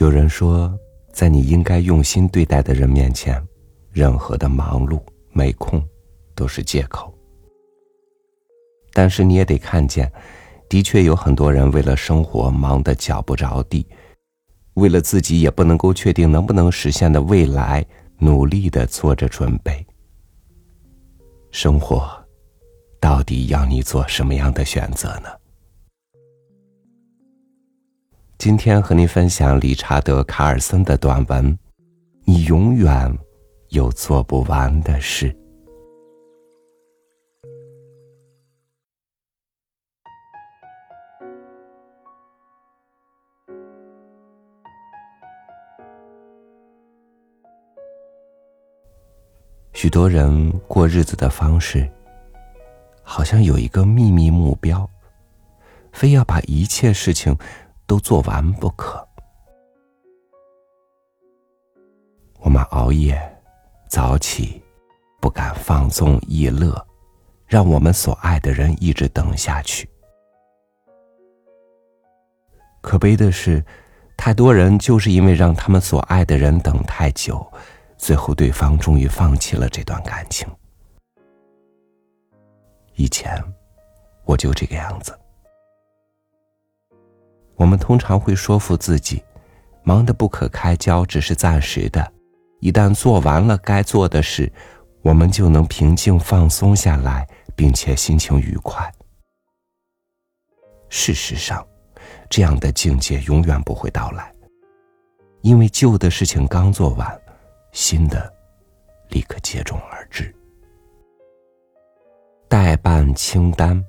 有人说，在你应该用心对待的人面前，任何的忙碌、没空，都是借口。但是你也得看见，的确有很多人为了生活忙得脚不着地，为了自己也不能够确定能不能实现的未来，努力的做着准备。生活，到底要你做什么样的选择呢？今天和您分享理查德·卡尔森的短文：“你永远有做不完的事。”许多人过日子的方式，好像有一个秘密目标，非要把一切事情。都做完不可。我们熬夜、早起，不敢放纵逸乐，让我们所爱的人一直等下去。可悲的是，太多人就是因为让他们所爱的人等太久，最后对方终于放弃了这段感情。以前，我就这个样子。我们通常会说服自己，忙得不可开交只是暂时的，一旦做完了该做的事，我们就能平静放松下来，并且心情愉快。事实上，这样的境界永远不会到来，因为旧的事情刚做完，新的立刻接踵而至。待办清单，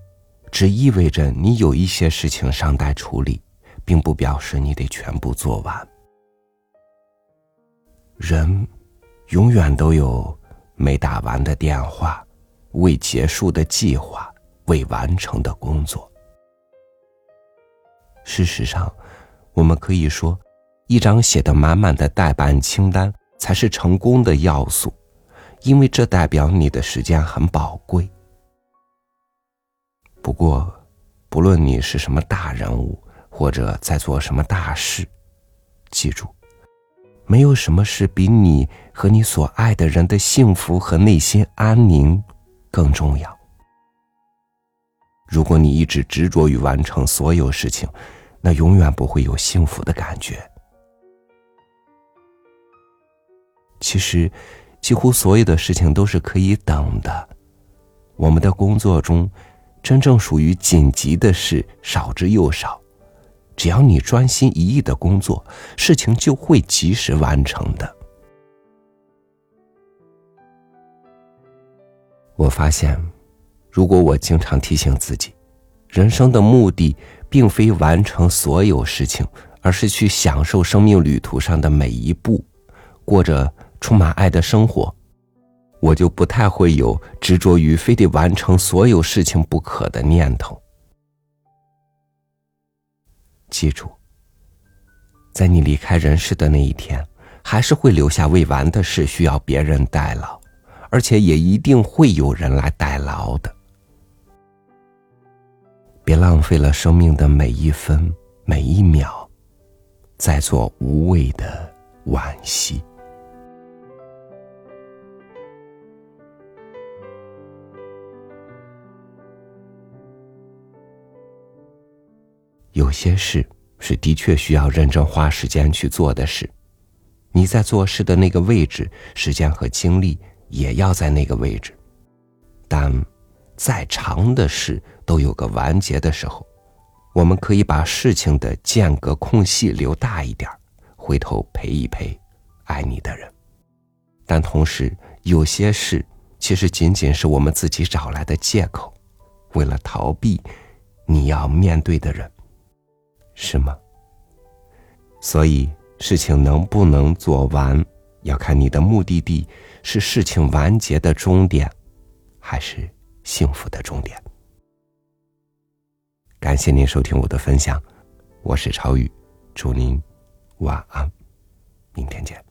只意味着你有一些事情尚待处理。并不表示你得全部做完。人永远都有没打完的电话、未结束的计划、未完成的工作。事实上，我们可以说，一张写的满满的待办清单才是成功的要素，因为这代表你的时间很宝贵。不过，不论你是什么大人物。或者在做什么大事，记住，没有什么事比你和你所爱的人的幸福和内心安宁更重要。如果你一直执着于完成所有事情，那永远不会有幸福的感觉。其实，几乎所有的事情都是可以等的。我们的工作中，真正属于紧急的事少之又少。只要你专心一意的工作，事情就会及时完成的。我发现，如果我经常提醒自己，人生的目的并非完成所有事情，而是去享受生命旅途上的每一步，过着充满爱的生活，我就不太会有执着于非得完成所有事情不可的念头。记住，在你离开人世的那一天，还是会留下未完的事需要别人代劳，而且也一定会有人来代劳的。别浪费了生命的每一分每一秒，在做无谓的惋惜。有些事是的确需要认真花时间去做的事，你在做事的那个位置，时间和精力也要在那个位置。但再长的事都有个完结的时候，我们可以把事情的间隔空隙留大一点，回头陪一陪爱你的人。但同时，有些事其实仅仅是我们自己找来的借口，为了逃避你要面对的人。是吗？所以事情能不能做完，要看你的目的地是事情完结的终点，还是幸福的终点。感谢您收听我的分享，我是超宇，祝您晚安，明天见。